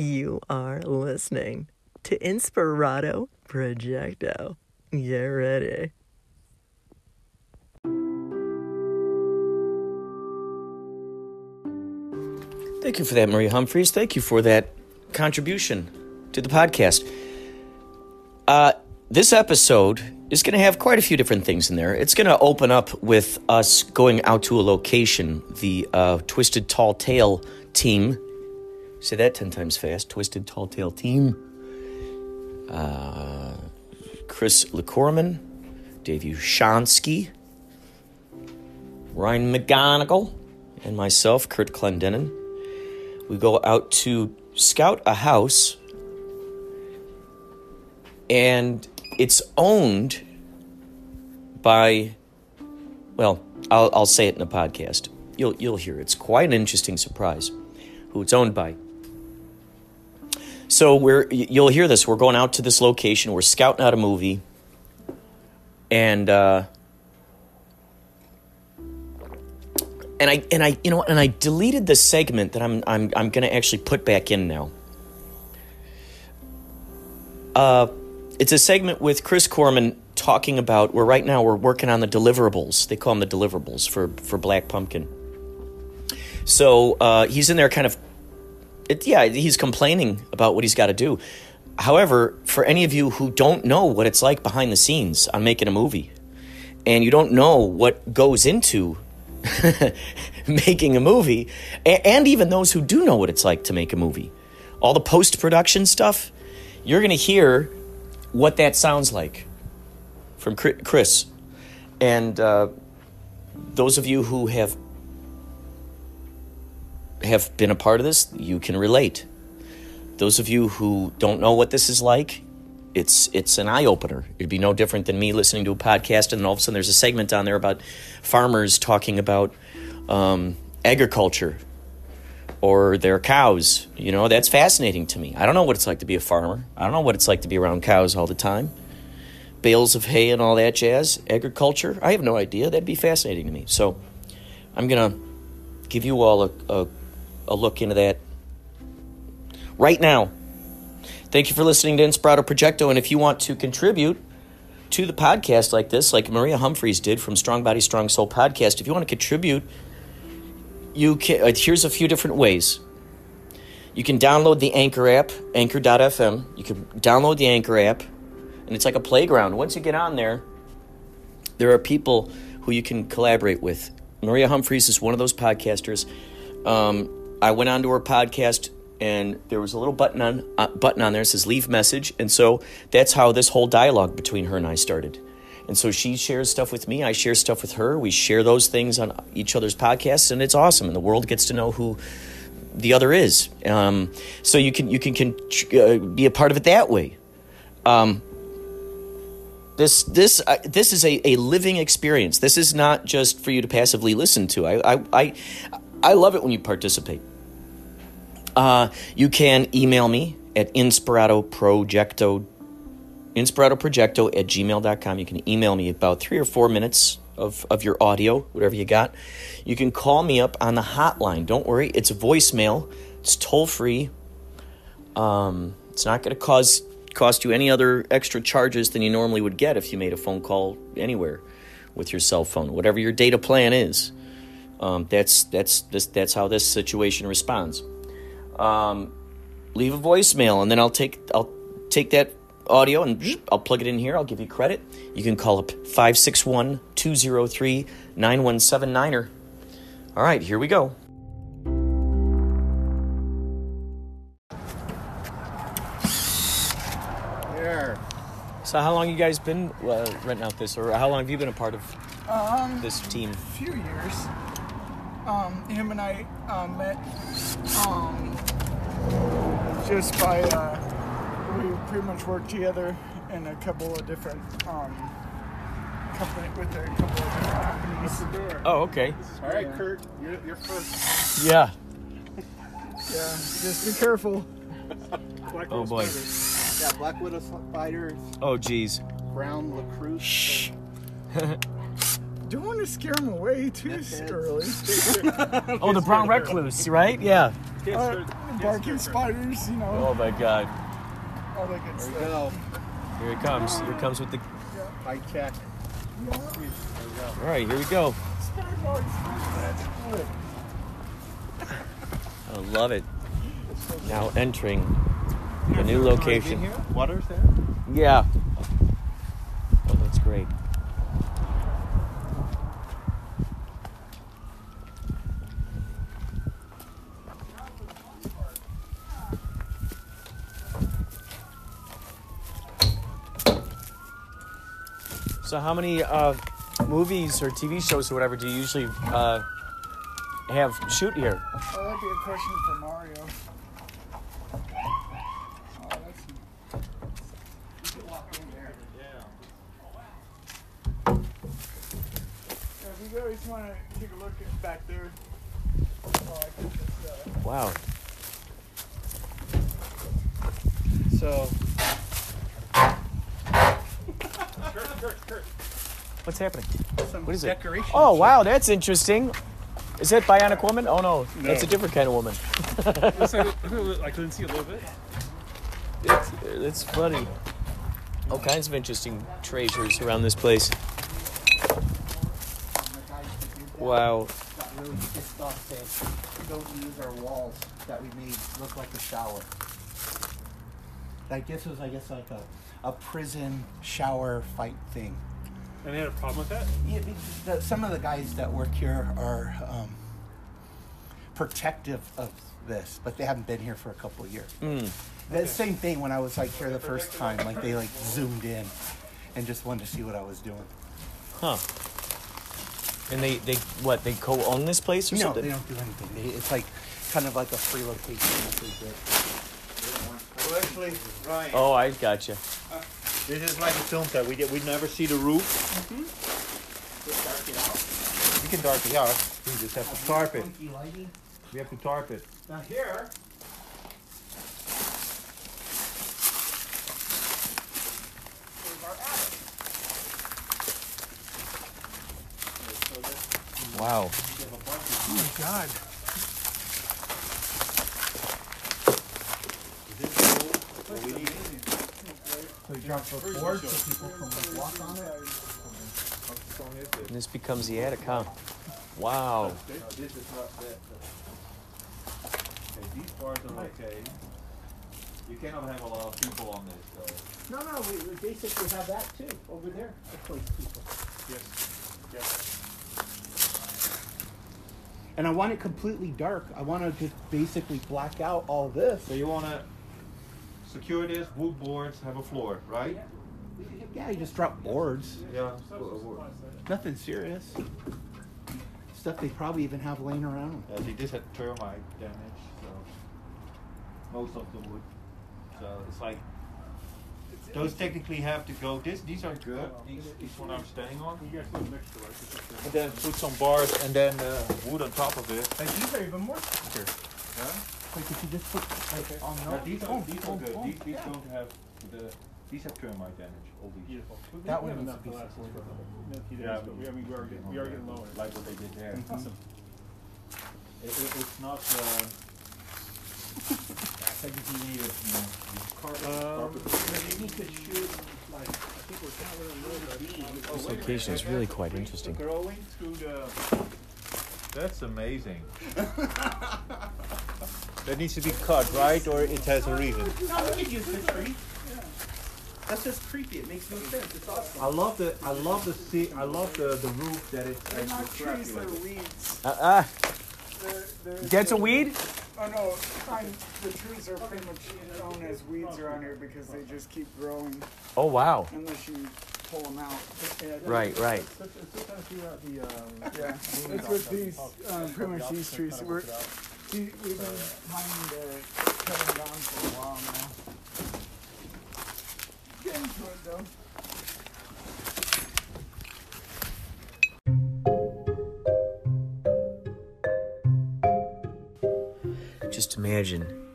You are listening to Inspirato Projecto. Get ready. Thank you for that, Maria Humphreys. Thank you for that contribution to the podcast. Uh, this episode is going to have quite a few different things in there. It's going to open up with us going out to a location, the uh, Twisted Tall Tale team. Say that 10 times fast. Twisted Tall Tale team. Uh, Chris LeCorman, Dave Ushansky, Ryan McGonigal, and myself, Kurt Clendenin. We go out to scout a house, and it's owned by, well, I'll, I'll say it in the podcast. You'll, you'll hear. It's quite an interesting surprise who it's owned by. So we're you'll hear this. We're going out to this location. We're scouting out a movie, and uh, and I and I you know and I deleted the segment that I'm I'm I'm going to actually put back in now. Uh, it's a segment with Chris Corman talking about where right now we're working on the deliverables. They call them the deliverables for for Black Pumpkin. So uh, he's in there, kind of. It, yeah, he's complaining about what he's got to do. However, for any of you who don't know what it's like behind the scenes on making a movie, and you don't know what goes into making a movie, and even those who do know what it's like to make a movie, all the post production stuff, you're going to hear what that sounds like from Chris. And uh, those of you who have have been a part of this, you can relate. Those of you who don't know what this is like, it's it's an eye opener. It'd be no different than me listening to a podcast and all of a sudden there's a segment on there about farmers talking about um, agriculture or their cows. You know, that's fascinating to me. I don't know what it's like to be a farmer. I don't know what it's like to be around cows all the time. Bales of hay and all that jazz. Agriculture, I have no idea. That'd be fascinating to me. So I'm going to give you all a, a, a look into that right now. Thank you for listening to Inspirato Projecto. And if you want to contribute to the podcast like this, like Maria Humphreys did from Strong Body, Strong Soul podcast, if you want to contribute, you can, uh, here's a few different ways. You can download the Anchor app, anchor.fm. You can download the Anchor app, and it's like a playground. Once you get on there, there are people who you can collaborate with. Maria Humphreys is one of those podcasters. Um, I went onto her podcast, and there was a little button on uh, button on there that says "Leave message," and so that's how this whole dialogue between her and I started. And so she shares stuff with me. I share stuff with her. We share those things on each other's podcasts, and it's awesome. And the world gets to know who the other is. Um, so you can you can, can uh, be a part of it that way. Um, this this uh, this is a, a living experience. This is not just for you to passively listen to. I I I, I love it when you participate. Uh, you can email me at inspiratoprojecto inspiratoprojecto at gmail.com. You can email me about three or four minutes of, of your audio, whatever you got. You can call me up on the hotline. Don't worry, it's voicemail. It's toll free. Um, it's not going to cause cost you any other extra charges than you normally would get if you made a phone call anywhere with your cell phone, whatever your data plan is. Um, that's that's that's how this situation responds. Um, leave a voicemail, and then I'll take I'll take that audio and I'll plug it in here. I'll give you credit. You can call up 561 203 9179er. All right, here we go. There. So, how long you guys been uh, renting out this, or how long have you been a part of Um, this team? A few years. Um, him and I uh, met um, just by uh, we pretty much worked together in a couple of different um, company with a couple of different companies. Oh, okay. All right, Kurt, you're, you're first. Yeah. Yeah, just be careful. Black Oh, boy. Spiders. Yeah, Black Widow Spiders, Oh, geez. Brown Lacroix. Shh. I don't want to scare him away too That's early. Oh, the brown recluse, right? Yeah. Uh, barking spiders, you know, Oh my God! all that good There we stuff. go. Here it comes. Here it comes with the. Bite check. All right, here we go. I love it. Now entering the new location. Water's there? Yeah. Oh, that's great. So, how many uh, movies or TV shows or whatever do you usually uh, have shoot here? Oh, that'd be a question for Mario. Oh, that's. Yeah, if you guys want to take a look at back there. Oh, I think it's, uh, Wow. So, What's happening? some What is it? decoration. Oh, wow, that's interesting. Is that Bionic Woman? Oh, no. That's a different kind of woman. Looks I couldn't see a little bit. It's, it's uh, funny. All kinds of interesting treasures around this place. Wow. Got really pissed off don't use our walls that we made look like a shower. Like this was, I guess, like a, a prison shower fight thing. And they had a problem with that? Yeah, the, some of the guys that work here are um, protective of this, but they haven't been here for a couple of years. The same thing when I was like here the first time, like they like zoomed in and just wanted to see what I was doing. Huh. And they, they what, they co own this place or No, something? they don't do anything. They, it's like kind of like a free location that they get. Well, actually, Ryan, Oh, I gotcha. This is like a film set. We did, we never see the roof. Mm-hmm. We can dark it out. We just have to tarp it. Funky lighting. We have to tarp it. Now here, is our attic. Wow. oh my god. So you drop the board so people can like walk on it. And this becomes the attic, huh? Wow. This is not that. Okay, these parts are okay. You cannot have a lot of people on this, though. No, no, we, we basically have that too over there. to place people. Yes. Yes. And I want it completely dark. I want to just basically black out all this. So you wanna secure this, wood boards, have a floor, right? Yeah, you just drop boards. Yeah. Nothing serious. Stuff they probably even have laying around. Yeah, see, this had termite damage, so most of the wood. So it's like those technically have to go. This these are good. These these one I'm standing on. You guys do a mixture. And then put some bars and then uh, wood on top of it. And these are even more secure. Yeah. Like if you just put like on Yeah, those. these are these are good. boom. These, these Yeah. don't have the these have termite damage. All these. Beautiful. We- That we one have enough to last for a couple- a few days, Yeah, but we, I mean, we are getting, we are getting lower. Like what they did there. Awesome. It, it, it's not. Uh, technically needed. You know, carpet, Um, carpet. You need to shoot like I think we're kind of a little bit. This location is really quite interesting. Growing through the. That's amazing. that needs to be cut, right? Or it has a reason. No, we could use this tree. That's just creepy. It makes no sense. It's awesome. I love the I love the see I love the, the roof that it's They're not trees, they're like weeds. Uh, uh, They're, they're, that's a weed? Oh no, fine. The trees are pretty much known as weeds around here because they just keep growing Oh, wow. unless you pull them out. Right, right. Still, still trying to figure out the, um, Yeah, that's what these, um, pretty much these trees. We're, we, we've been trying to cut them down for a while now. Get into it though. Just imagine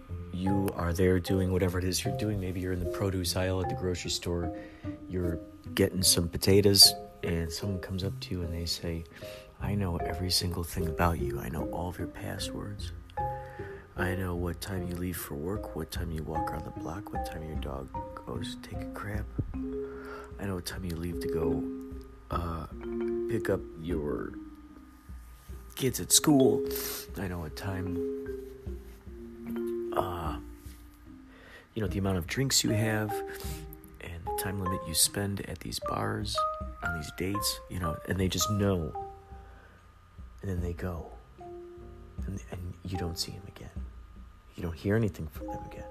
you are there doing whatever it is you're doing. Maybe you're in the produce aisle at the grocery store, you're getting some potatoes, and someone comes up to you and they say, I know every single thing about you. I know all of your passwords. I know what time you leave for work, what time you walk around the block, what time your dog goes to take a crap. I know what time you leave to go uh, pick up your kids at school. I know what time, you know, the amount of drinks you have and the time limit you spend at these bars on these dates, you know, and they just know. And then they go. And, and you don't see them again. You don't hear anything from them again.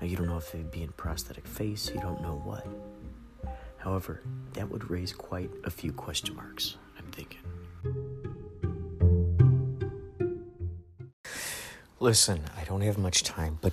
Now, you don't know if they'd be in prosthetic face, you don't know what. However, that would raise quite a few question marks, I'm thinking. Listen, I don't have much time, but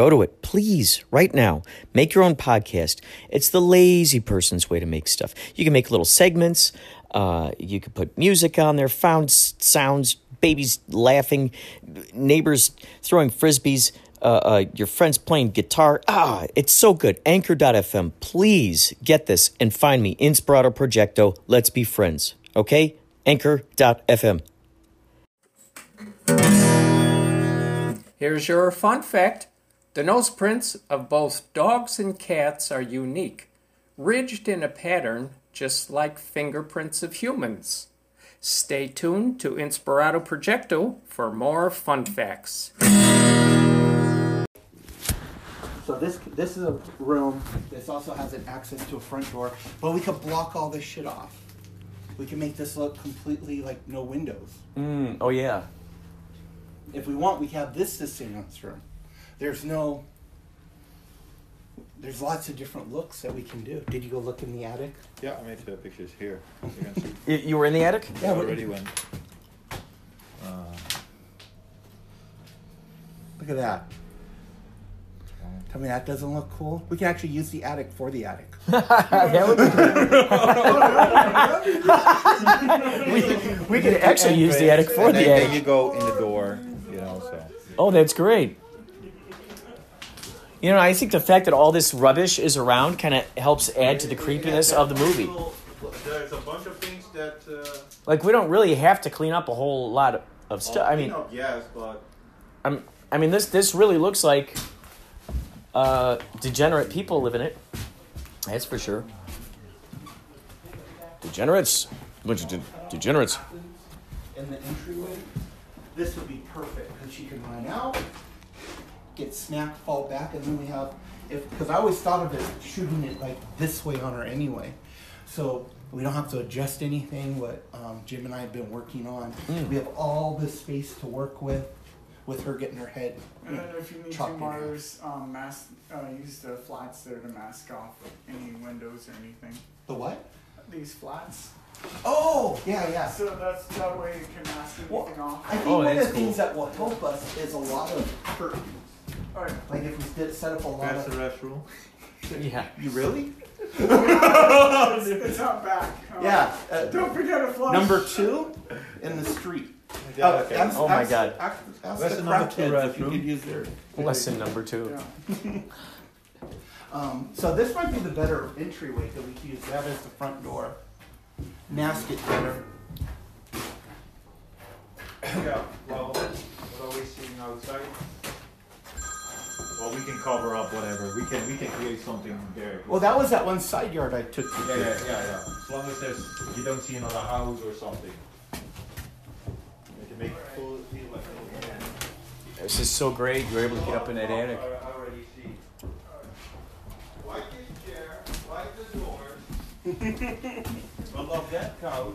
Go to it, please, right now. Make your own podcast. It's the lazy person's way to make stuff. You can make little segments. Uh, you can put music on there, found sounds, babies laughing, neighbors throwing frisbees, uh, uh, your friends playing guitar. Ah, it's so good. Anchor.fm. Please get this and find me, Inspirato Projecto. Let's be friends. Okay? Anchor.fm. Here's your fun fact the nose prints of both dogs and cats are unique, ridged in a pattern just like fingerprints of humans. Stay tuned to Inspirato Projecto for more fun facts. So this this is a room. This also has an access to a front door, but we could block all this shit off. We can make this look completely like no windows. Mm, oh, yeah. If we want, we have this to seance room. There's no. There's lots of different looks that we can do. Did you go look in the attic? Yeah, I made uh, pictures here. You. You, you were in the attic? Yeah, I already went. Uh, Look at that. Tell me that doesn't look cool. We can actually use the attic for the attic. that would be we, we could actually use the attic for and the then, then attic. you go in the door, you know. So Oh, that's great. You know, I think the fact that all this rubbish is around kind of helps add to the creepiness of the movie. There's a bunch of things that. Uh, Like, we don't really have to clean up a whole lot of, of stuff. I mean, yes, but I'm, I mean, this this really looks like uh, degenerate people live in it. That's for sure. Degenerates, bunch of de- degenerates. in the entryway, this would be perfect because she can run out, get smacked, fall back, and then we have if because I always thought of it shooting it like this way on her anyway, so we don't have to adjust anything. What um, Jim and I have been working on, we have all this space to work with, with her getting her head. And then if you need to, chopped in half. Mars, um, mask, uh, use the flats there to mask off any windows or anything. The what? These flats. Oh, yeah, yeah. So that's that way you can mask everything Well, anything off. I think Oh, one of the cool. things that will help us is a lot of curtains. Alright. Like if we did set up a lot that's the of. restroom. Yeah. You really? it's, it's not back. Um, Yeah. Uh, Don't forget to flush. Number two, in the street. Yeah, Uh, okay. ask- Oh my ask- God. Ask, ask That's the the number two if you could use their. Lesson number two. Yeah. Um, so this might be the better entryway that we could use that as the front door. Mask it better. Yeah, well, what are we seeing outside? Well, we can cover up whatever. We can we can create something there. Well, that was that one side yard I took you yeah, to. yeah, yeah, yeah. As long as there's you don't see another house or something. We can make it full feel like a little man. This is so great. You're able to get up in that attic. I, I already see. Wipe this chair, wipe the doors. I love that couch.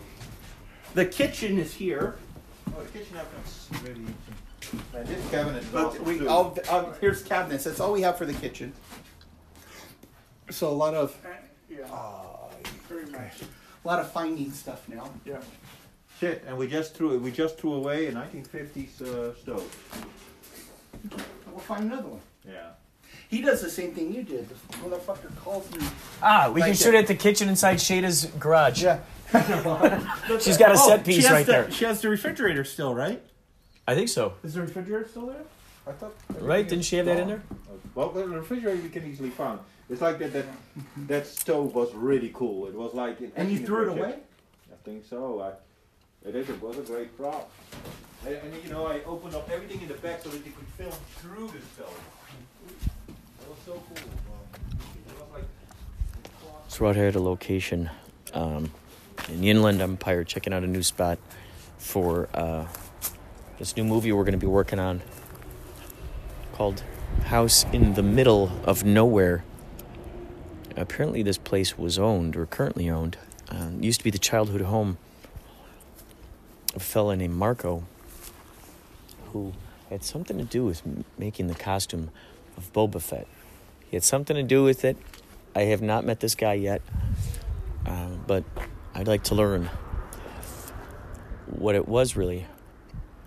The kitchen is here, Oh, the kitchen cabinet's really. Man, this cabinet is but awesome we too. all um, here's cabinets. That's all we have for the kitchen. So a lot of yeah. uh, Very nice. a lot of finding stuff now. Yeah. Shit, and we just threw it. we just threw away a 1950s uh, stove. We'll find another one. Yeah. He does the same thing you did. This motherfucker calls me. Ah, we Like can shoot it. at the kitchen inside Shada's garage. Yeah. She's got a Oh, set piece right the- there. She has the refrigerator still, right? I think so. Is the refrigerator still there? I thought. Right? Didn't she have that in there? Well, the refrigerator we can easily find. It's like that. That that stove was really cool. It was like. an And you etching threw it away? I think so. I, it is. It was a great prop. And, and you know, I opened up everything in the back so that you could film through the stove. That was so cool. It was like. So we're out here at a location um, in the Inland Empire, checking out a new spot for uh, this new movie we're going to be working on called House in the Middle of Nowhere. Apparently, this place was owned or currently owned. Uh, used to be the childhood home of a fella named Marco, who had something to do with making the costume of Boba Fett. He had something to do with it. I have not met this guy yet, uh, but I'd like to learn what it was really.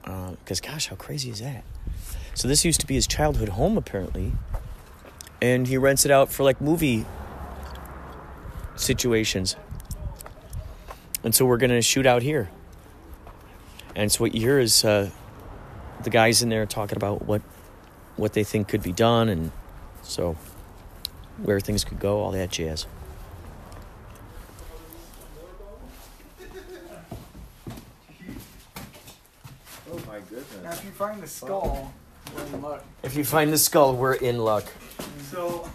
Because, gosh, how crazy is that? So, this used to be his childhood home, apparently, and he rents it out for like movie situations. And so, we're going to shoot out here. And so, what you hear is uh, the guys in there talking about what what they think could be done, and so where things could go, all that jazz. Oh my Now, goodness. if you find the skull, we're in luck. If you find the skull, we're in luck. So,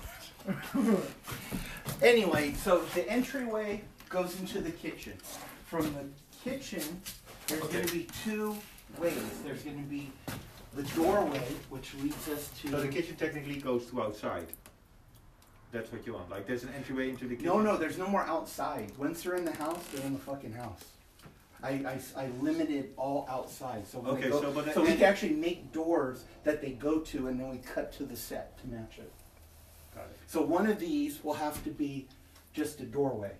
anyway, so the entryway goes into the kitchen. From the kitchen, there's going to be two ways. There's going to be the doorway, which leads us to. So the kitchen technically goes to outside. That's what you want. Like there's an entryway into the kitchen. No, no, there's no more outside. Once they're in the house, they're in the fucking house. I, I, I limited all outside, so Okay, go, so but so we can actually make doors that they go to, and then we cut to the set to match it. Got it. So one of these will have to be just a doorway.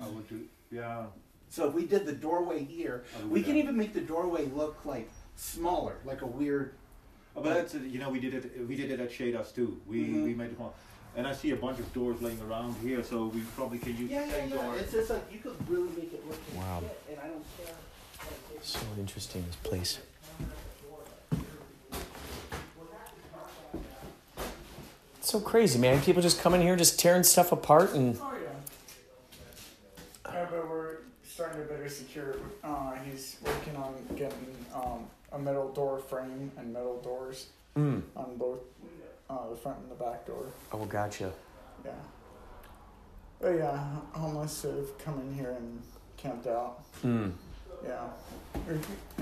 I would do. Yeah. So if we did the doorway here, we can that. even make the doorway look like smaller, like a weird. Oh, but that's uh, you know we did it we did it at Shadas too. We Mhm. we made one. And I see a bunch of doors laying around here, so we probably can use Yeah, the yeah, same yeah. door. It's just like you could really make it look Wow. shit, and I don't care. So interesting, this place. It's so crazy, man. People just come in here, just tearing stuff apart, and Oh yeah. Yeah, but we're starting to better secure. Uh, he's working on getting um, a metal door frame and metal doors mm. on both uh, the front and the back door. oh, gotcha. Yeah. But yeah, homeless have come in here and camped out. Mm. Yeah.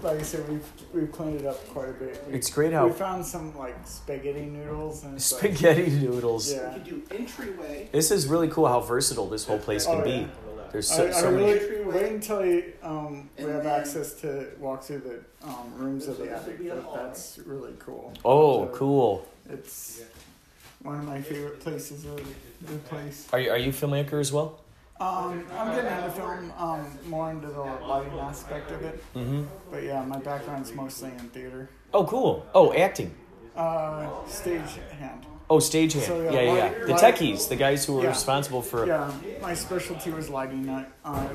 Like I said, we've we've cleaned it up quite a bit. We, It's great how we found some like spaghetti noodles and it's like- spaghetti noodles. Yeah. We could do entryway. This is really cool how versatile this whole place can Oh, be. yeah. There's so, I, I so many. really wait until you, um, we have then- access to walk through the um, rooms of the attic. be a That, hall, that's really cool. Oh, So cool. It's one of my favorite places of the place. Are you, are you a filmmaker as well? Um, I'm getting into film, um, more into the lighting aspect of it. Mm-hmm. But yeah, my background's mostly in theater. Oh, cool. Oh, acting. Uh, stage hand. Oh, stagehand. So, yeah, yeah, yeah, light- yeah. The light- techies, the guys who are Yeah. responsible for. Yeah, my specialty was lighting. I, I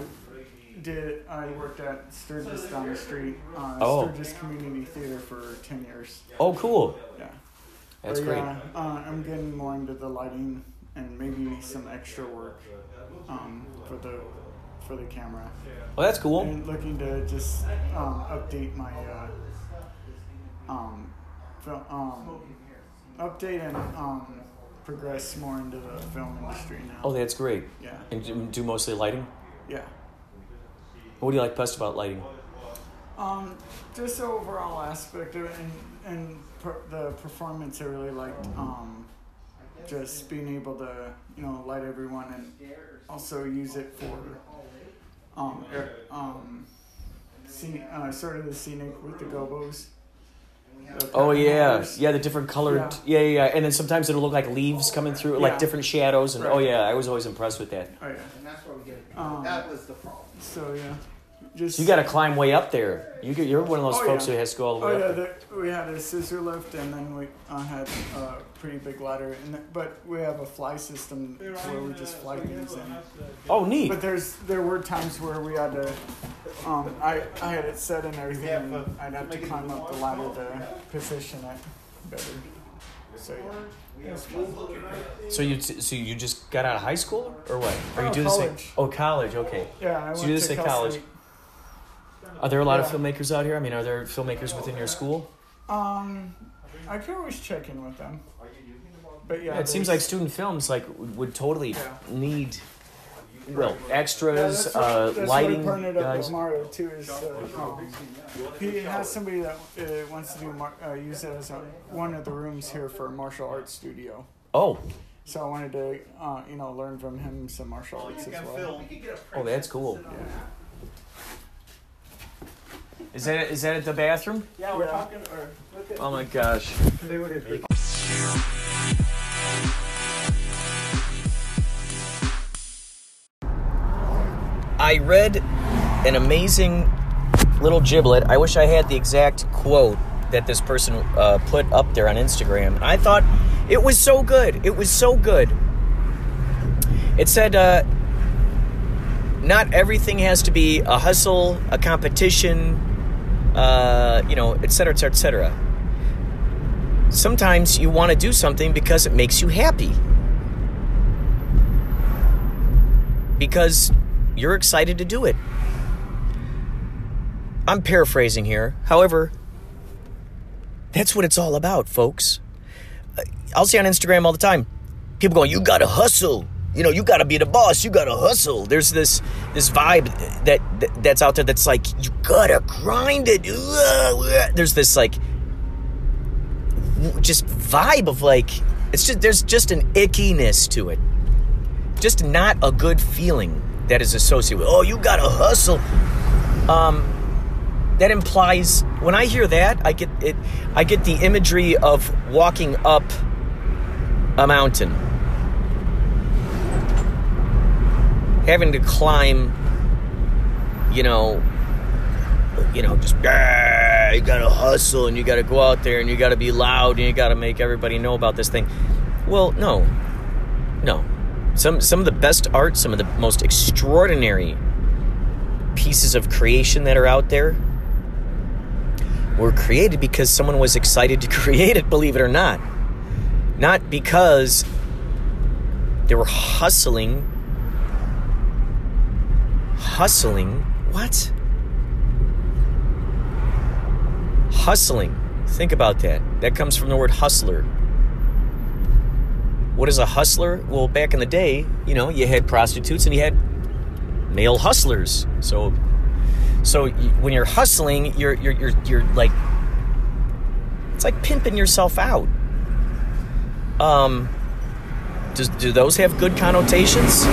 did. I worked at Sturgis down the street. Uh, Oh. Sturgis Community Theater for ten years. Oh, cool. Yeah. That's But great. Yeah, uh, I'm getting more into the lighting and maybe some extra work um, for the for the camera. Well, that's cool. And looking to just um, update my uh, um, fil- um, update and um, progress more into the film industry now. Oh, that's great. yeah, And do- do mostly lighting? yeah. What do you like best about lighting? Um, just the overall aspect of it and, and per, the performance, I really liked. Um, just being able to, you know, light everyone and also use it for, um, air, um, scenic, uh, sort of the scenic with the gobos. The Oh yeah, colors. yeah, the different colored, yeah. yeah, yeah, and then sometimes it'll look like leaves coming through, like different shadows, and oh yeah, I was always impressed with that. Oh yeah. And that's where we get it. Um, that was the problem. So yeah, just You got to climb way up there. You get, you're one of those Oh, folks yeah. who has to go all the Oh way yeah, up. there. the, we had a scissor lift, and then we uh, had a pretty big ladder. And th- but we have a fly system where we just fly things in. Oh, neat. But there's there were times where we had to. Um, I I had it set and everything. and I'd have to climb up the ladder to position it better. So yeah, it was fun. So you so you just got out of high school or what? Or you Oh, do this? At, college. oh, college. Okay. Yeah, I So went you do this to at college? State. Are there a lot of filmmakers out here? I mean, are there filmmakers within your school? Um, I could always check in with them. But yeah, it seems like student films like would would totally Yeah. need well Yeah, extras, that's uh, what, that's lighting what I partnered up guys. with Mario too. Is uh, um, he has somebody that uh, wants to do mar- uh, use it as a, one of the rooms here for a martial arts studio. Oh, So I wanted to, uh, you know, learn from him some martial arts as well. oh, that's cool. Yeah. Is that is that at the bathroom? Yeah, we're talking. Or look at. Oh my gosh. They would agree. I read an amazing little giblet. I wish I had the exact quote that this person uh, put up there on Instagram. I thought it was so good. It was so good. It said, uh, "Not everything has to be a hustle, a competition, uh, you know, etc., etc., et cetera, et cetera. Sometimes you want to do something because it makes you happy." Because you're excited to do it. I'm paraphrasing here. However, that's what it's all about, folks. Uh, I'll see on Instagram all the time people going, "You gotta hustle." You know, you gotta be the boss. You gotta hustle. There's this this vibe that, that that's out there that's like you gotta grind it. There's this like just vibe of like it's just there's just an ickiness to it just not a good feeling that is associated with oh you gotta hustle um that implies when i hear that i get it i get the imagery of walking up a mountain having to climb you know you know just "Ah, you gotta hustle and you gotta go out there and you gotta be loud and you gotta make everybody know about this thing. Well no. No. Some some of the best art, some of the most extraordinary pieces of creation that are out there were created because someone was excited to create it, believe it or not. Not because they were hustling hustling what? Hustling. Think about that. That comes from the word hustler. What is a hustler? Well, back in the day, you know, you had prostitutes and you had male hustlers. So, so when you're hustling, you're you're you're, you're like, it's like pimping yourself out. Um, does do those have good connotations?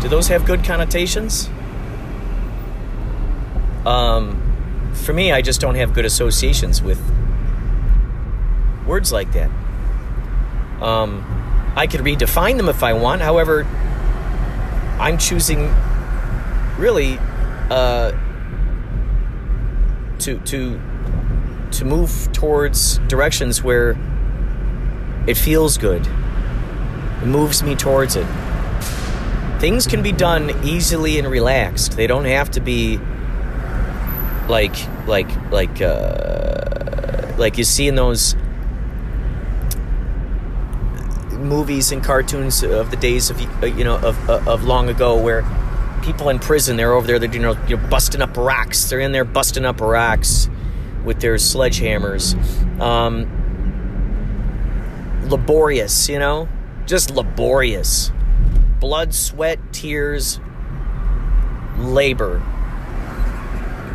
Do those have good connotations? Um, for me, I just don't have good associations with words like that. Um, I could redefine them if I want. However, I'm choosing really uh, to to to move towards directions where it feels good. It moves me towards it. Things can be done easily and relaxed. They don't have to be like like like uh, like you see in those movies and cartoons of the days of uh, you know of, of long ago where people in prison they're over there they're you know you're busting up rocks. They're in there busting up rocks with their sledgehammers. Um, laborious you know? Just laborious blood sweat tears labor.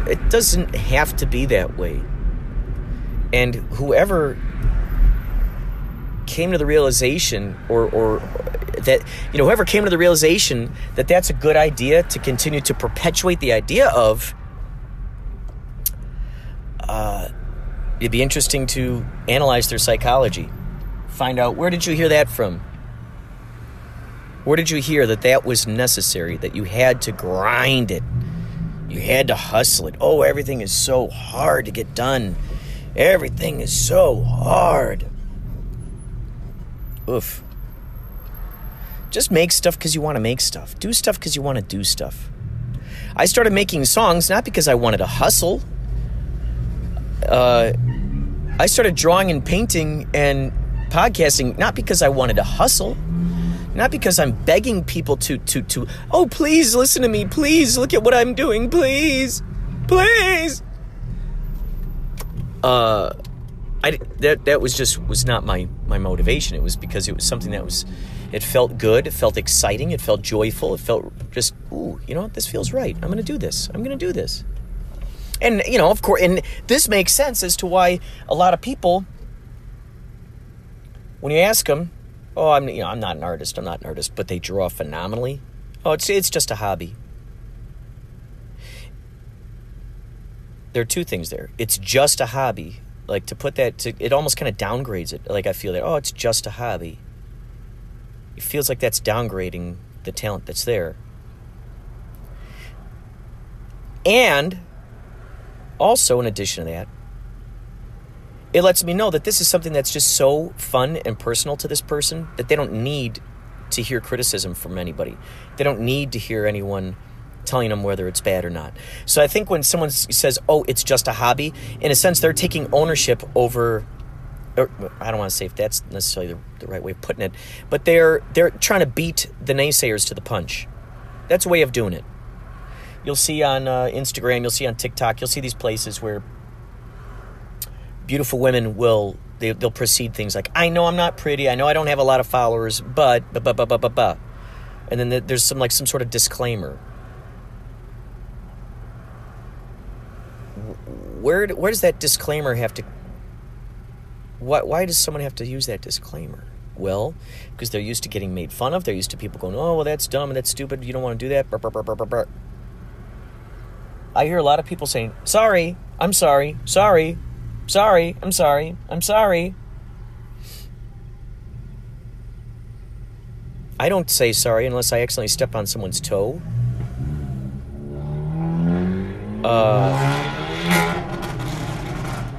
It doesn't have to be that way. And whoever came to the realization or or that you know whoever came to the realization that that's a good idea to continue to perpetuate the idea of uh, it'd be interesting to analyze their psychology. Find out where did you hear that from where did you hear that that was necessary that you had to grind it You had to hustle it. Oh, everything is so hard to get done. Everything is so hard. Oof. Just make stuff because you want to make stuff. Do stuff because you want to do stuff. I started making songs not because I wanted to hustle. Uh, I started drawing and painting and podcasting not because I wanted to hustle, not because I'm begging people to to to oh please listen to me, please look at what I'm doing, please, please. Uh, I that that was just was not my my motivation. It was because it was something that was it felt good, it felt exciting, it felt joyful, it felt just ooh, you know what, this feels right. I'm gonna do this. I'm gonna do this. And you know, of course, and this makes sense as to why a lot of people, when you ask them, "Oh, I'm you know I'm not an artist. I'm not an artist," but they draw phenomenally. Oh, it's it's just a hobby. There are two things there. It's just a hobby. Like to put that to it almost kind of downgrades it. Like I feel that oh, it's just a hobby. It feels like that's downgrading the talent that's there. And also, in addition to that, it lets me know that this is something that's just so fun and personal to this person that they don't need to hear criticism from anybody. They don't need to hear anyone telling them whether it's bad or not. So I think when someone says, "Oh, it's just a hobby," in a sense, they're taking ownership over. Or, I don't want to say if that's necessarily the, the right way of putting it, but they're they're trying to beat the naysayers to the punch. That's a way of doing it. You'll see on uh, Instagram, you'll see on TikTok, you'll see these places where beautiful women will they, they'll proceed things like, "I know I'm not pretty, I know I don't have a lot of followers, but but but but but but,", but. and then there's some like some sort of disclaimer. Where where does that disclaimer have to? Why why does someone have to use that disclaimer? Well, because they're used to getting made fun of. They're used to people going, "Oh, well, that's dumb and that's stupid. You don't want to do that." Burr, burr, burr. I hear a lot of people saying, "Sorry, I'm sorry, sorry, sorry, I'm sorry, I'm sorry." I don't say sorry unless I accidentally step on someone's toe. Uh,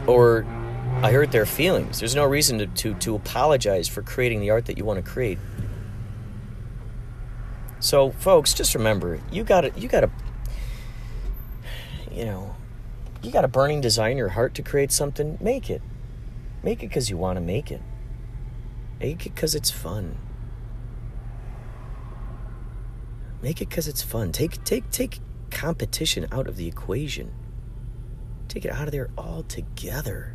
or I hurt their feelings. There's no reason to, to, to apologize for creating the art that you want to create. So, folks, just remember, you gotta, you gotta, you know, you got a burning desire in your heart to create something. Make it. Make it because you want to make it. Make it because it's fun. Make it because it's fun. Take, take, take competition out of the equation. Take it out of there altogether.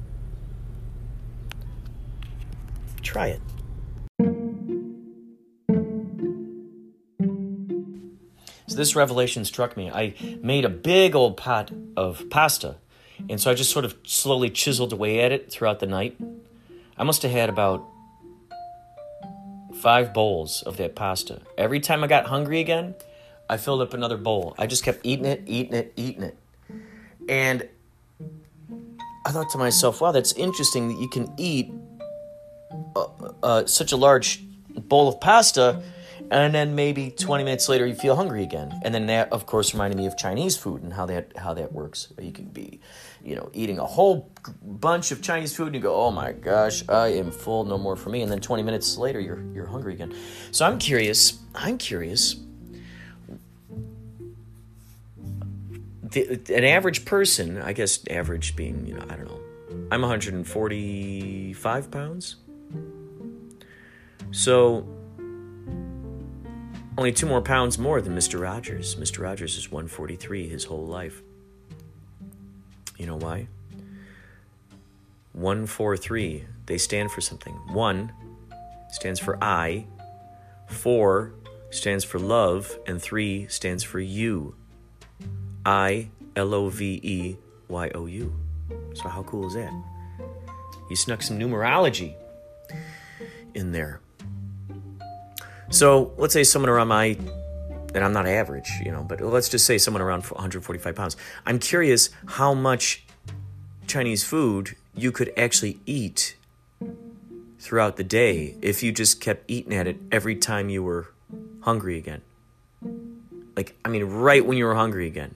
Try it. So this revelation struck me. I made a big old pot of pasta, and so I just sort of slowly chiseled away at it throughout the night. I must have had about five bowls of that pasta. Every time I got hungry again, I filled up another bowl. I just kept eating it, eating it, eating it. And I thought to myself, wow, that's interesting that you can eat uh, uh, such a large bowl of pasta and then maybe 20 minutes later you feel hungry again. And then that of course reminded me of chinese food and how that how that works. You can be you know eating a whole bunch of chinese food and you go oh my gosh i am full no more for me. And then 20 minutes later you're you're hungry again. So i'm curious i'm curious the, an average person i guess average being you know i don't know i'm 145 pounds. So only two more pounds more than Mr. Rogers. Mr. Rogers is 143 his whole life. You know why? 143, they stand for something. One stands for I, four stands for love, and three stands for you. I, L O V E Y O U. So, how cool is that? He snuck some numerology in there. So let's say someone around my, and I'm not average, you know, but let's just say someone around 145 pounds. I'm curious how much Chinese food you could actually eat throughout the day if you just kept eating at it every time you were hungry again. Like, I mean, right when you were hungry again.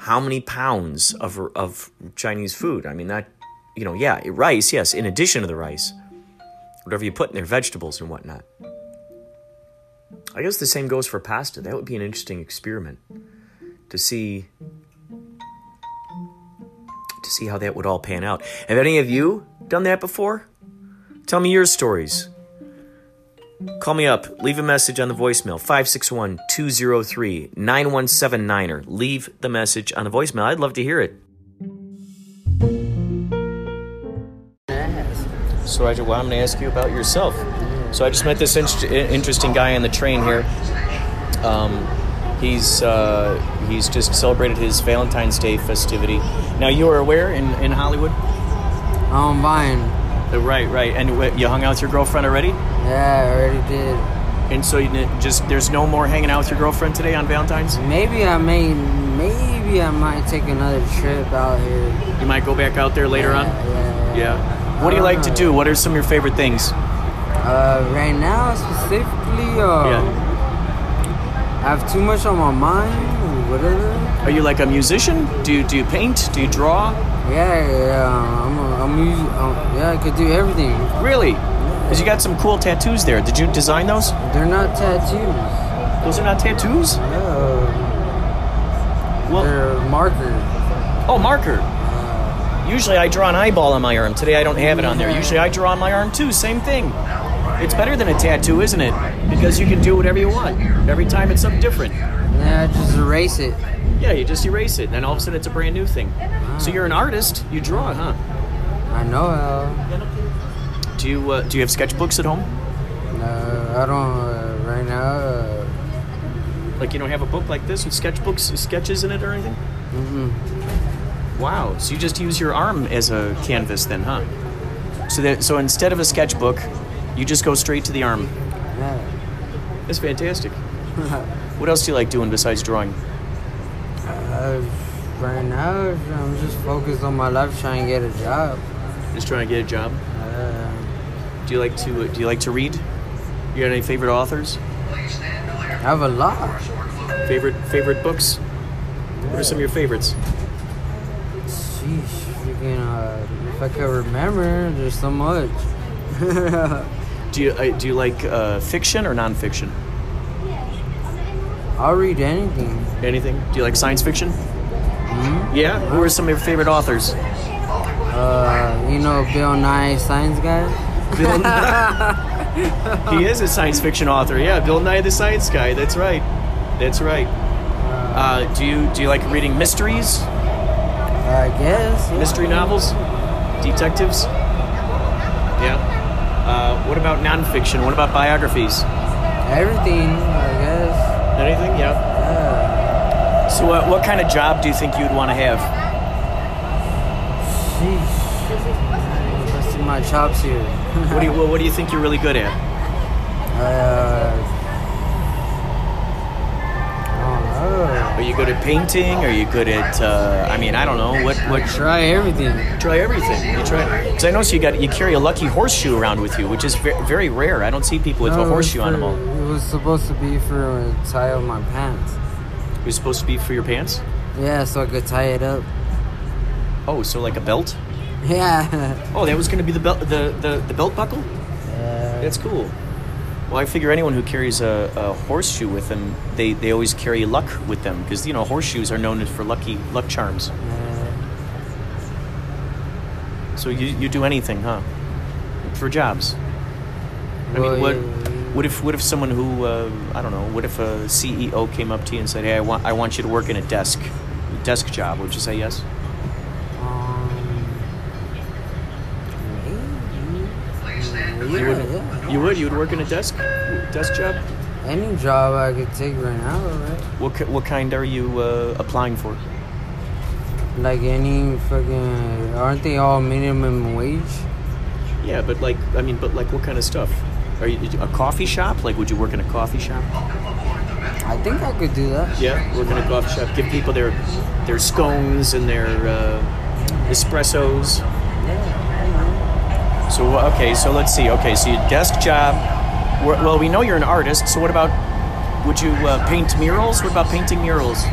how many pounds of of Chinese food. I mean that, you know, yeah, rice, yes, in addition to the rice, whatever you put in there, vegetables and whatnot. I guess the same goes for pasta. That would be an interesting experiment to see to see how that would all pan out. Have any of you done that before? Tell me your stories. Call me up. Leave a message on the voicemail 561 203 9179 or er. leave the message on the voicemail. I'd love to hear it. So, I, well, I'm going to ask you about yourself. So, I just met this in- interesting guy on the train here. Um, he's uh, he's just celebrated his Valentine's Day festivity. Now, you are where in, in Hollywood? I'm Vine. Right, right. And you hung out with your girlfriend already? Yeah, I already did. And so you just there's no more hanging out with your girlfriend today on Valentine's? Maybe I may, maybe I might take another trip out here. You might go back out there later on? Yeah. Yeah. What do you like to do? What are some of your favorite things? Uh, right now specifically, uh, Yeah. I have too much on my mind. Or whatever. Are you like a musician? Do you, do you paint? Do you draw? Yeah, yeah. I'm, a, I'm, a, um, yeah. I could do everything. Really? Because you got some cool tattoos there. Did you design those? They're not tattoos. Those are not tattoos? Yeah. Well, They're marker. oh, marker. Usually I draw an eyeball on my arm. Today I don't have it on there. Usually I draw on my arm too. Same thing. It's better than a tattoo, isn't it? Because you can do whatever you want. Every time it's something different. Yeah, just erase it. Yeah, you just erase it, and then all of a sudden it's a brand new thing. So you're an artist. You draw, huh? I know how. Do you uh, do you have sketchbooks at home? No, I don't uh, right now. Uh, Like you don't have a book like this with sketchbooks, sketches in it, or anything? Mm-hmm. Wow. So you just use your arm as a canvas, then, huh? So that so instead of a sketchbook, you just go straight to the arm. Yeah. That's fantastic. What else do you like doing besides drawing? Uh, right now, I'm just focused on my life, trying to get a job. Just trying to get a job. Uh, Do you like to Do you like to read? You got any favorite authors? I have a lot. Favorite favorite books? What are some of your favorites? Sheesh, freaking, uh, if I could remember, there's so much. Do you uh, do you like uh, fiction or nonfiction? I'll read anything. Anything? Do you like science fiction? Yeah. Who are some of your favorite authors? Uh, you know Bill Nye, Science Guy? Bill Nye. he is a science fiction author. Yeah, Bill Nye the Science Guy. That's right. That's right. Uh, do you do you like reading mysteries, I guess. yeah. mystery novels, detectives? Uh, what about nonfiction? What about biographies? Everything, I guess. Anything? Yeah. Yeah. So, what what kind of job do you think you'd want to have? Sheesh. Busting my chops here. What do you what do you think you're really good at? Uh, Are you good at painting? Are you good at? Uh, I mean, I don't know. What what? Try everything. Try everything. You try. Because I notice you got you carry a lucky horseshoe around with you, which is ve- very rare. I don't see people with No, a horseshoe on them for- all. It was supposed to be for a tie on my pants. It was supposed to be for your pants. Yeah, so I could tie it up. Oh, so like a belt? Yeah. Oh, that was going to be the belt, the, the the belt buckle. yeah. That's cool. Well, I figure anyone who carries a, a horseshoe with them, they, they always carry luck with them because you know horseshoes are known for lucky luck charms. So you, you do anything, huh? For jobs. I mean, what what if what if someone who uh, I don't know, what if a CEO came up to you and said, "Hey, I want I want you to work in a desk desk job." Would you say yes? Um, maybe. You would. yeah. You would. You would work in a desk desk job. Any job I could take right now, right? What ki- what kind are you uh, applying for? Like any fucking. Aren't they all minimum wage? Yeah, but like I mean, but like what kind of stuff? Are you a coffee shop? Like, would you work in a coffee shop? I think I could do that. Yeah, work in a coffee shop. Give people their their scones and their uh, espressos. So okay, so let's see. Okay, so your desk job. Well, we know you're an artist. So what about? Would you uh, paint murals? What about painting murals?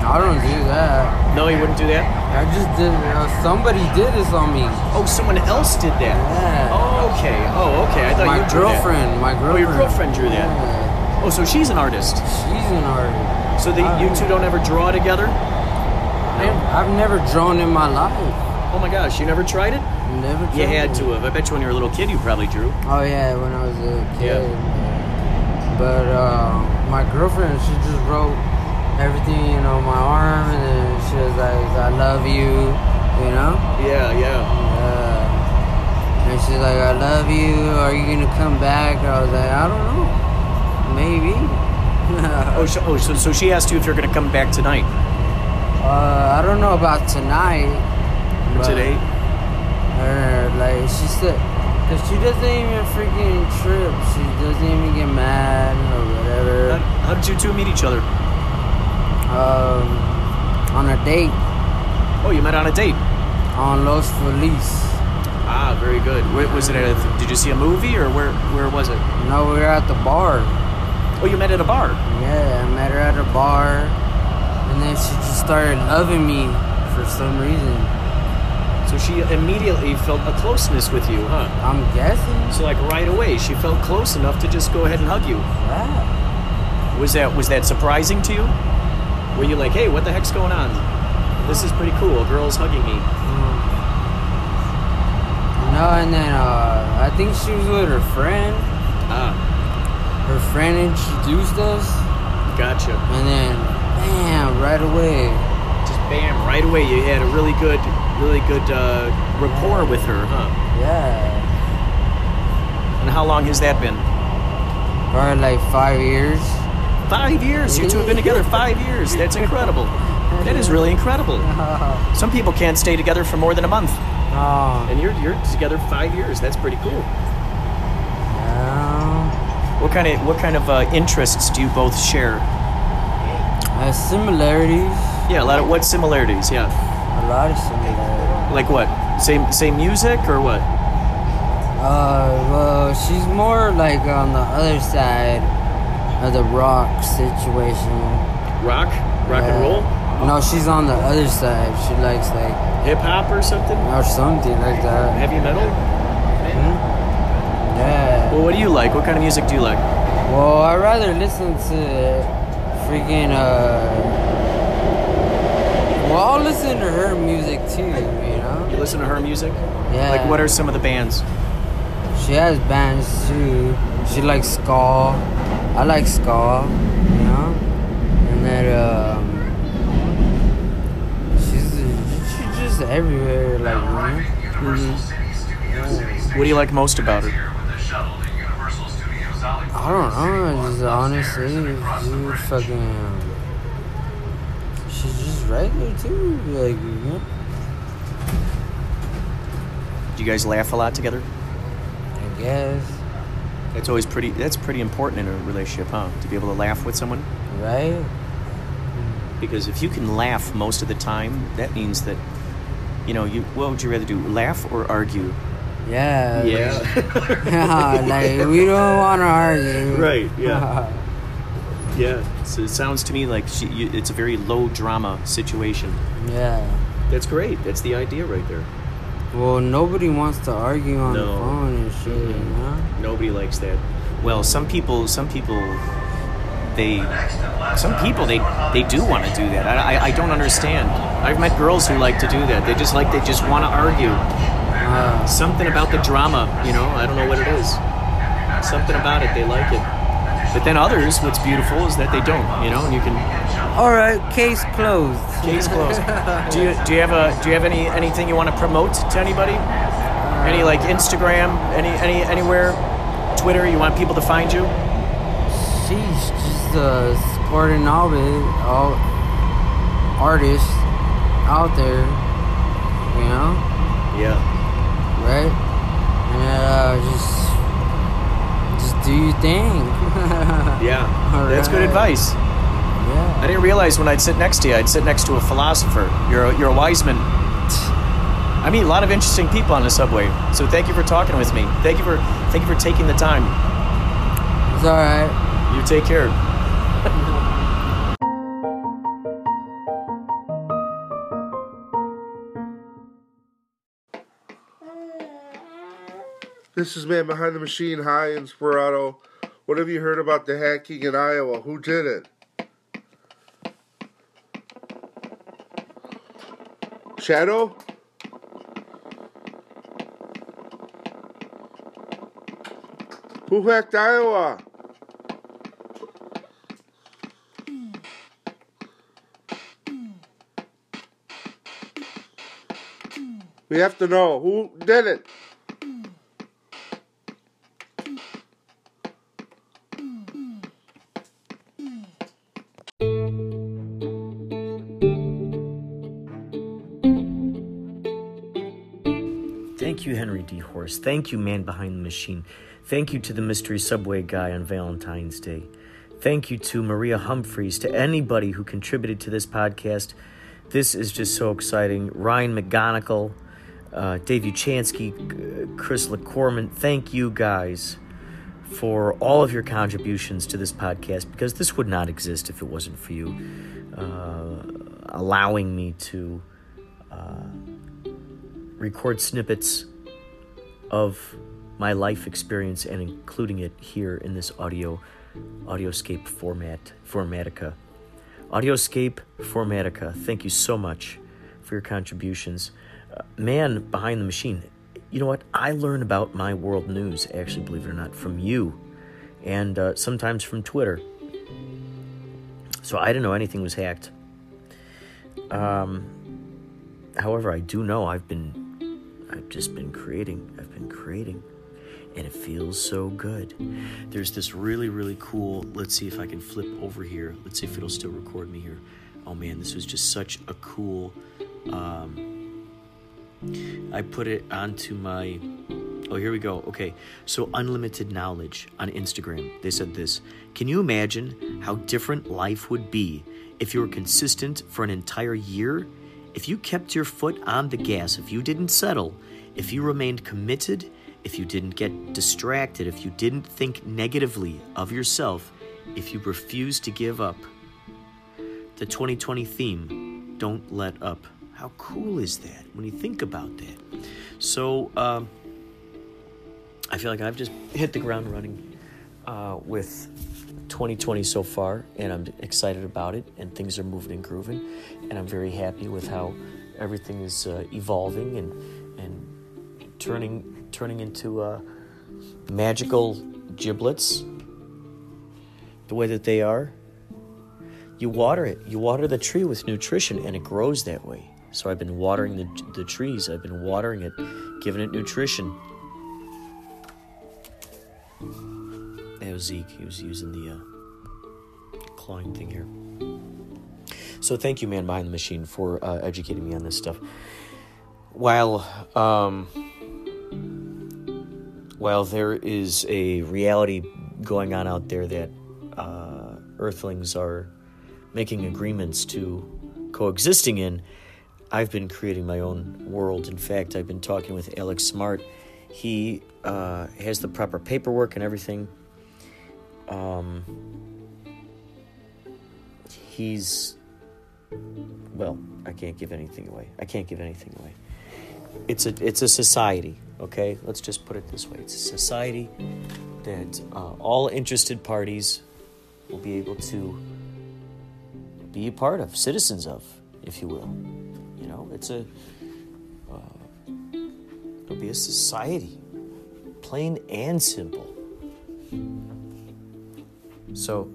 I don't do that. No, you wouldn't do that. I just did. Uh, somebody did this on me. Oh, someone else did that. Yeah. Oh, okay. Oh, okay. I thought my you drew that. girlfriend. My Oh, girlfriend. your girlfriend drew that. Yeah. Oh, so she's an artist. She's an artist. So the, you two don't ever draw together? I've never drawn in my life. Oh my gosh, you never tried it? Never. You had to have. I bet you when you were a little kid you probably drew. Oh yeah, when I was a kid. Yeah. But uh, my girlfriend, she just wrote everything, you know, my arm, and then she was like, "I love you," you know. Yeah, yeah. Uh, and she's like, "I love you. Are you gonna come back?" I was like, "I don't know. Maybe." Oh, so, oh so, so she asked you if you're going to come back tonight. uh, I don't know about tonight. but- Today? Or like she said, cause she doesn't even freaking trip. She doesn't even get mad or whatever. How, how did you two meet each other? Um, on a date Oh, you met on a date. on Los Feliz. Ah, very good. Where, was it at a, did you see a movie or where, where was it? No, we were at the bar. Oh, you met at a bar. Yeah, I met her at a bar, and then she just started loving me for some reason. So she immediately felt a closeness with you, huh? I'm guessing. So like right away, she felt close enough to just go ahead and hug you. Yeah. Was that was that surprising to you? Were you like, hey, what the heck's going on? This is pretty cool. A girl's hugging me. No, and then uh, I think she was with her friend. Ah, Her friend introduced us, gotcha. and then bam, right away. Just bam, right away you had a really good, really good uh, rapport with her, huh? Yeah. And how long has that been? Probably like five years. Five years. You two have been together five years. That's incredible. That is really incredible. Some people can't stay together for more than a month, Oh, and you're you're together five years. That's pretty cool. yeah. What kind of what kind of uh, interests do you both share? Uh, similarities. Yeah, a lot of what similarities? Yeah, A lot of similarities. like what? Same same music or what? Uh, well, she's more like on the other side of the rock situation. Rock, rock and roll, No, she's on the other side. She likes like hip hop or something? or something like that. Heavy metal? Yeah. Well, what do you like? What kind of music do you like? Well, I rather listen to freaking uh. Well, I'll listen to her music too. You know. You listen to her music? Yeah. Like, what are some of the bands? She has bands too. She likes ska. I like ska, you know. And then um, she's she's just everywhere, like you know. What do you like most about her? I don't know. Just honestly, fucking. She's just regular too, like you know. Do you guys laugh a lot together? I guess, That's always pretty. That's pretty important in a relationship, huh? To be able to laugh with someone. right? Because if you can laugh most of the time, that means that, you know, you. What would you rather do? Laugh or argue? Yeah. Yeah. like we don't want to argue. Right, yeah. yeah. So it sounds to me like she, you, it's a very low drama situation. yeah. That's great. That's the idea right there. Well, nobody wants to argue on the No. phone and shit, you know? Nobody likes that. Well, some people, some people, they, some people, they, they do want to do that. I, I, I don't understand. I've met girls who like to do that. They just like, they just want to argue. Uh, Something about the drama, you know. I don't know what it is. Something about it, they like it. But then others, what's beautiful is that they don't, you know. And you can all right, case closed. case closed. do you do you have a do you have any anything you want to promote to anybody? Any like Instagram, any any anywhere, Twitter? You want people to find you? Sheesh, just uh, supporting all the all artists out there, you know, Yeah. right? And uh, just do your thing. Yeah. That's good advice. yeah. I didn't realize when I'd sit next to you, I'd sit next to a philosopher. You're a, you're a wise man. I meet a lot of interesting people on the subway. So thank you for talking with me. Thank you for thank you for taking the time. It's all right. You take care. This is Man Behind the Machine. Hi, Inspirato. What have you heard about the hacking in Iowa? Who did it? Shadow? Who hacked Iowa? We have to know who did it. You, Henry D. Horse. Thank you, Man Behind the Machine. Thank you to the Mystery Subway guy on Valentine's Day. Thank you to Maria Humphreys, to anybody who contributed to this podcast. This is just so exciting. Ryan McGonigal, uh, Dave Uchansky, Chris LeCorman, thank you guys for all of your contributions to this podcast because this would not exist if it wasn't for you uh, allowing me to uh, record snippets of my life experience and including it here in this audio audioscape format formatica. Audioscape formatica thank you so much for your contributions. Uh, man behind the machine you know what? I learn about my world news actually believe it or not from you and uh, sometimes from twitter. So i didn't know anything was hacked. Um, however i do know i've been just been creating. I've been creating. And it feels so good. There's this really, really cool. Let's see if I can flip over here. Let's see if it'll still record me here. Oh man, this was just such a cool. Um, I put it onto my. Oh, here we go. Okay. So, Unlimited Knowledge on Instagram. They said this Can you imagine how different life would be if you were consistent for an entire year? If you kept your foot on the gas, if you didn't settle, if you remained committed, if you didn't get distracted, if you didn't think negatively of yourself, if you refused to give up. The 2020 theme, don't let up. How cool is that when you think about that? So, um, I feel like I've just hit the ground running uh, with 2020 so far, and I'm excited about it, and things are moving and grooving, and I'm very happy with how everything is uh, evolving and and turning turning into uh, magical giblets the way that they are. You water it. You water the tree with nutrition, and it grows that way. So I've been watering the the trees. I've been watering it, giving it nutrition. That was Zeke. He was using the uh, clawing thing here. So thank you, man behind the machine, for uh, educating me on this stuff. While um, while there is a reality going on out there that uh, Earthlings are making agreements to coexisting in, I've been creating my own world. In fact, I've been talking with Alex Smart. He uh, has the proper paperwork and everything. Um, he's well, I can't give anything away. I can't give anything away. It's a it's a society, okay? Let's just put it this way. It's a society that uh, all interested parties will be able to be a part of, citizens of, if you will. You know, it's a uh, it'll be a society, plain and simple. So,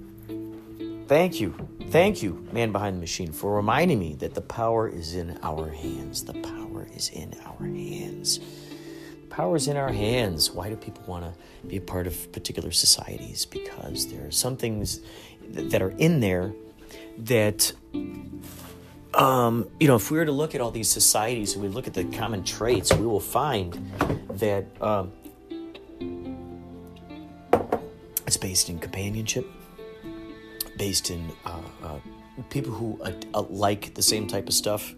thank you. Thank you, man behind the machine, for reminding me that the power is in our hands. The power is in our hands. Power is in our hands. Why do people want to be a part of particular societies? Because there are some things that are in there that, um, you know, if we were to look at all these societies and we look at the common traits, we will find that um, it's based in companionship based in uh, uh, people who uh, like the same type of stuff.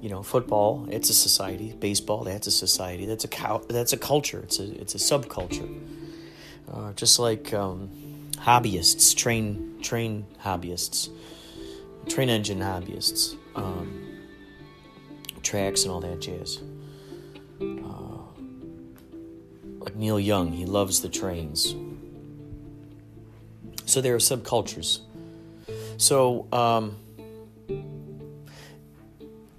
You know, football, it's a society. Baseball, that's a society. That's a cow. That's a culture. It's a it's a subculture. Uh, just like um, hobbyists, train train hobbyists, train engine hobbyists, um, tracks and all that jazz. Uh, like Neil Young, he loves the trains. So there are subcultures. So um,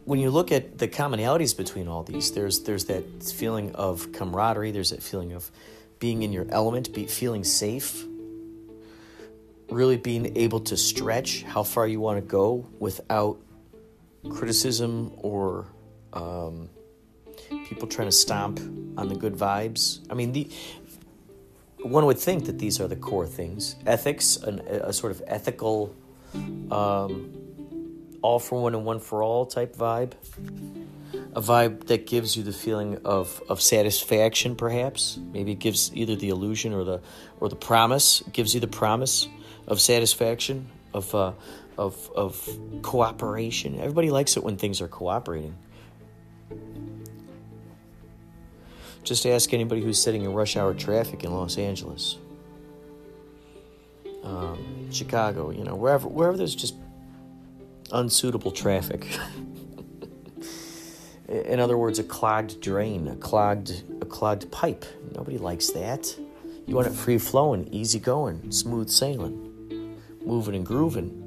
when you look at the commonalities between all these, there's there's that feeling of camaraderie. There's that feeling of being in your element, be, feeling safe, really being able to stretch how far you want to go without criticism or um, people trying to stomp on the good vibes. I mean, the one would think that these are the core things: ethics, an, a sort of ethical, um, all for one and one for all type vibe. A vibe that gives you the feeling of, of satisfaction, perhaps. Maybe it gives either the illusion or the or the promise. It gives you the promise of satisfaction, of uh, of of cooperation. Everybody likes it when things are cooperating. Just ask anybody who's sitting in rush hour traffic in Los Angeles, um, Chicago, you know, wherever wherever there's just unsuitable traffic. in other words, a clogged drain, a clogged a clogged pipe. Nobody likes that. You want it free flowing, easy going, smooth sailing, moving and grooving.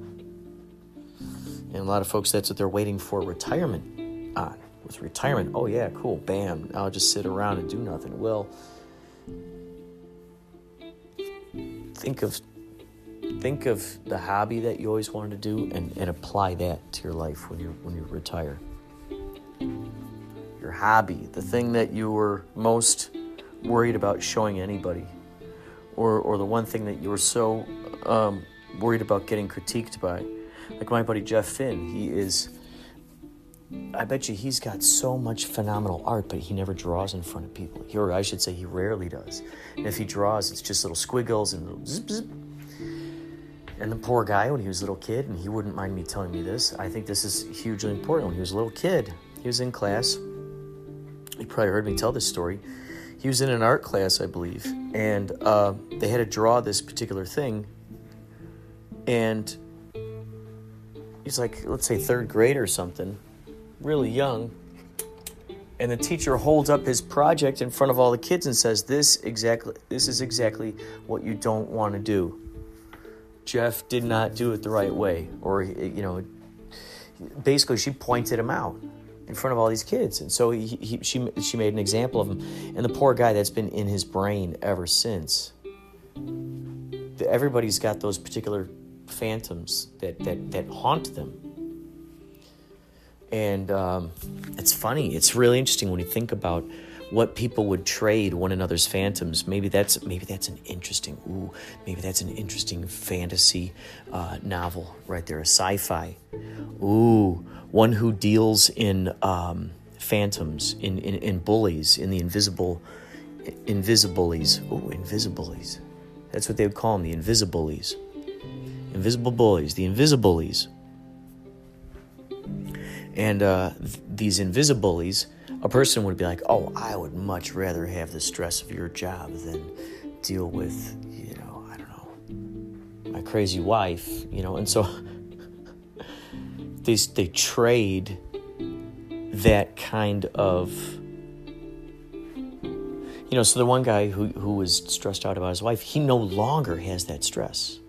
And a lot of folks, that's what they're waiting for retirement on with retirement, oh yeah, cool, bam, I'll just sit around and do nothing. Well, think of think of the hobby that you always wanted to do and, and apply that to your life when you when you retire. Your hobby, the thing that you were most worried about showing anybody, or or the one thing that you were so um, worried about getting critiqued by. Like my buddy Jeff Finn, he is I bet you he's got so much phenomenal art, but he never draws in front of people. Or I should say, he rarely does. And if he draws, it's just little squiggles and little zip, zip. And the poor guy, when he was a little kid, and he wouldn't mind me telling me this, I think this is hugely important. When he was a little kid, he was in class. You probably heard me tell this story. He was in an art class, I believe, and uh, they had to draw this particular thing. And he's like, let's say third grade or something really young, and the teacher holds up his project in front of all the kids and says, "This exactly, this is exactly what you don't want to do." Jeff did not do it the right way, or you know, basically she pointed him out in front of all these kids, and so he, he, she she made an example of him, and the poor guy that's been in his brain ever since. Everybody's got those particular phantoms that that that haunt them and um, it's funny. It's really interesting when you think about what people would trade one another's phantoms. Maybe that's maybe that's an interesting. Ooh, maybe that's an interesting fantasy uh, novel right there, a sci-fi. Ooh, one who deals in um, phantoms, in, in in bullies, in the invisible, invisibilies. Ooh, invisibilies. That's what they would call them, the invisibilies. Invisible bullies, the invisibilies and uh, th- these invisibilities, a person would be like, "Oh, I would much rather have the stress of your job than deal with, you know, I don't know, my crazy wife, you know." And so they they trade that kind of you know so the one guy who, who was stressed out about his wife he no longer has that stress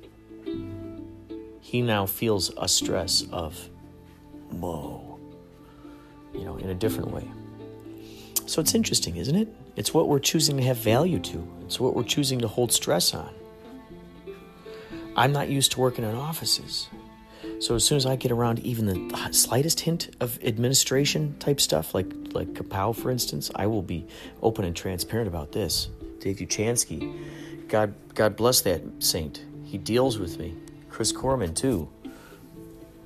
he now feels a stress of whoa you know, in a different way. So it's interesting, isn't it? It's what we're choosing to have value to, it's what we're choosing to hold stress on. I'm not used to working in offices. So as soon as I get around even the slightest hint of administration type stuff, like like Kapow, for instance, I will be open and transparent about this. Dave Uchansky, God God bless that saint. He deals with me. Chris Corman too.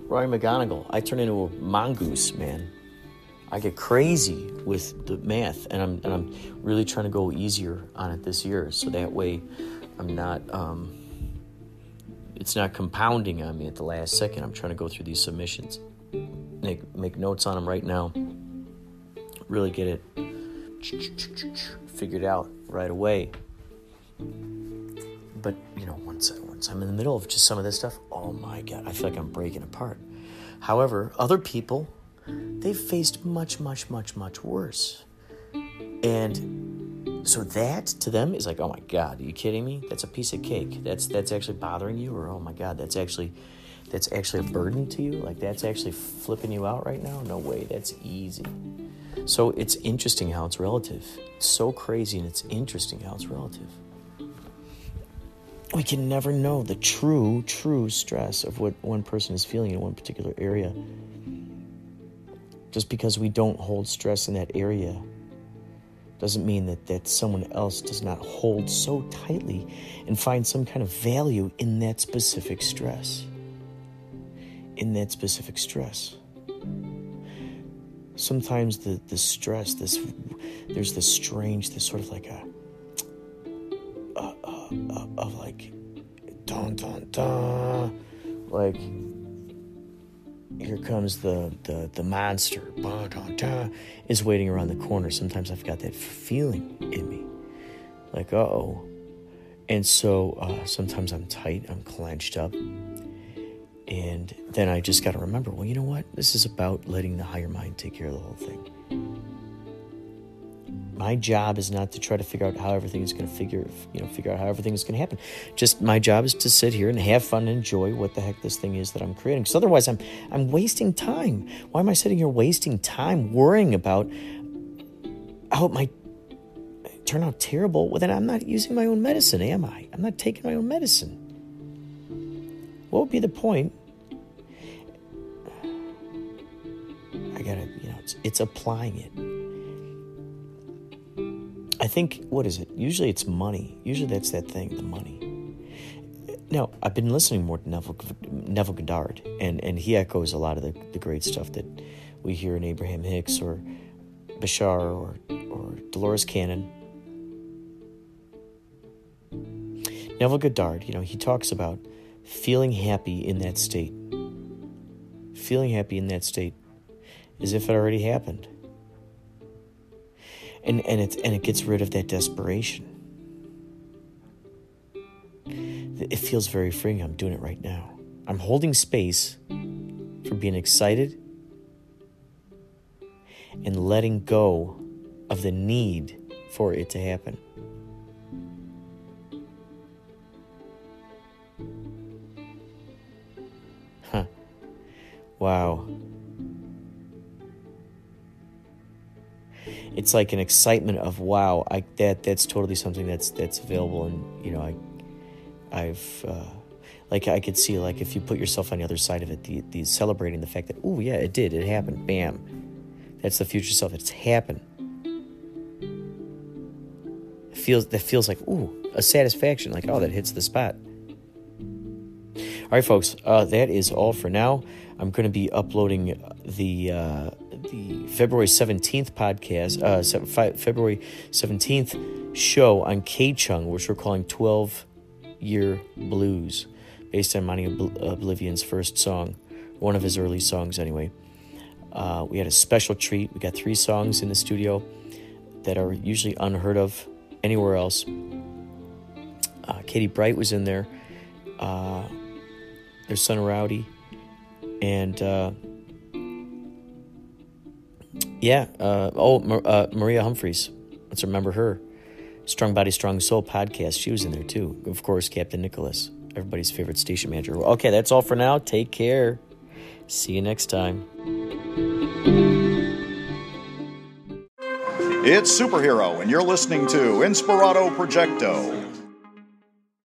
Roy McGonigal. I turn into a mongoose, man. I get crazy with the math, and I'm and I'm really trying to go easier on it this year, so that way I'm not um, it's not compounding on me at the last second. I'm trying to go through these submissions, make make notes on them right now, really get it figured out right away. But you know, once I, once I'm in the middle of just some of this stuff, oh my god, I feel like I'm breaking apart. However, other people they've faced much, much, much, much worse. And So that to them is like, oh my god, are you kidding me? That's a piece of cake. That's that's actually bothering you, or oh my god, that's actually that's actually a burden to you. Like that's actually flipping you out right now. No way, that's easy. So it's interesting how it's relative. It's so crazy, and it's interesting how it's relative. We can never know the true, true stress of what one person is feeling in one particular area. Just because we don't hold stress in that area doesn't mean that, that someone else does not hold so tightly and find some kind of value in that specific stress. In that specific stress. Sometimes the, the stress, this there's this strange, this sort of like a, a, a, a of like dun dun dun like here comes the the, the monster. Bah, dun, dun, is waiting around the corner. Sometimes i've got that feeling in me. Like uh-oh. And so uh, sometimes i'm tight i'm clenched up. And then i just got to remember well you know what? This is about letting the higher mind take care of the whole thing my job is not to try to figure out how everything is going to figure you know figure out how everything is going to happen. Just my job is to sit here and have fun and enjoy what the heck this thing is that i'm creating. Because otherwise i'm i'm wasting time. Why am i sitting here wasting time worrying about how it might turn out terrible well then i'm not using my own medicine am i? I'm not taking my own medicine. What would be the point? I gotta you know it's, it's applying it I think, what is it? Usually it's money. Usually that's that thing, the money. Now, I've been listening more to Neville, Neville Goddard, and, and he echoes a lot of the, the great stuff that we hear in Abraham Hicks or Bashar or, or Dolores Cannon. Neville Goddard, you know, he talks about feeling happy in that state. Feeling happy in that state as if it already happened and and it and it gets rid of that desperation. It feels very freeing. I'm doing it right now. I'm holding space for being excited and letting go of the need for it to happen. Huh. Wow. It's like an excitement of wow, I that that's totally something that's that's available, and you know, I I've uh, like I could see like if you put yourself on the other side of it, the, the celebrating the fact that oh yeah, it did, it happened, bam, that's the future self. It's happened. It feels that feels like ooh a satisfaction, like oh that hits the spot. All right, folks, uh, that is all for now. I'm going to be uploading the. Uh, the February 17th podcast, uh, February 17th show on K Chung, which we're calling 12 Year Blues, based on Monty Oblivion's first song, one of his early songs anyway. Uh, we had a special treat. We got three songs in the studio that are usually unheard of anywhere else. Uh, Katie Bright was in there. Uh, there's Son Rowdy. And uh, yeah. Uh, oh, uh, Maria Humphreys. Let's remember her. Strong Body, Strong Soul podcast. She was in there too. Of course, Captain Nicholas, everybody's favorite station manager. Okay, that's all for now. Take care. See you next time. It's Superhero, and you're listening to Inspirato Projecto.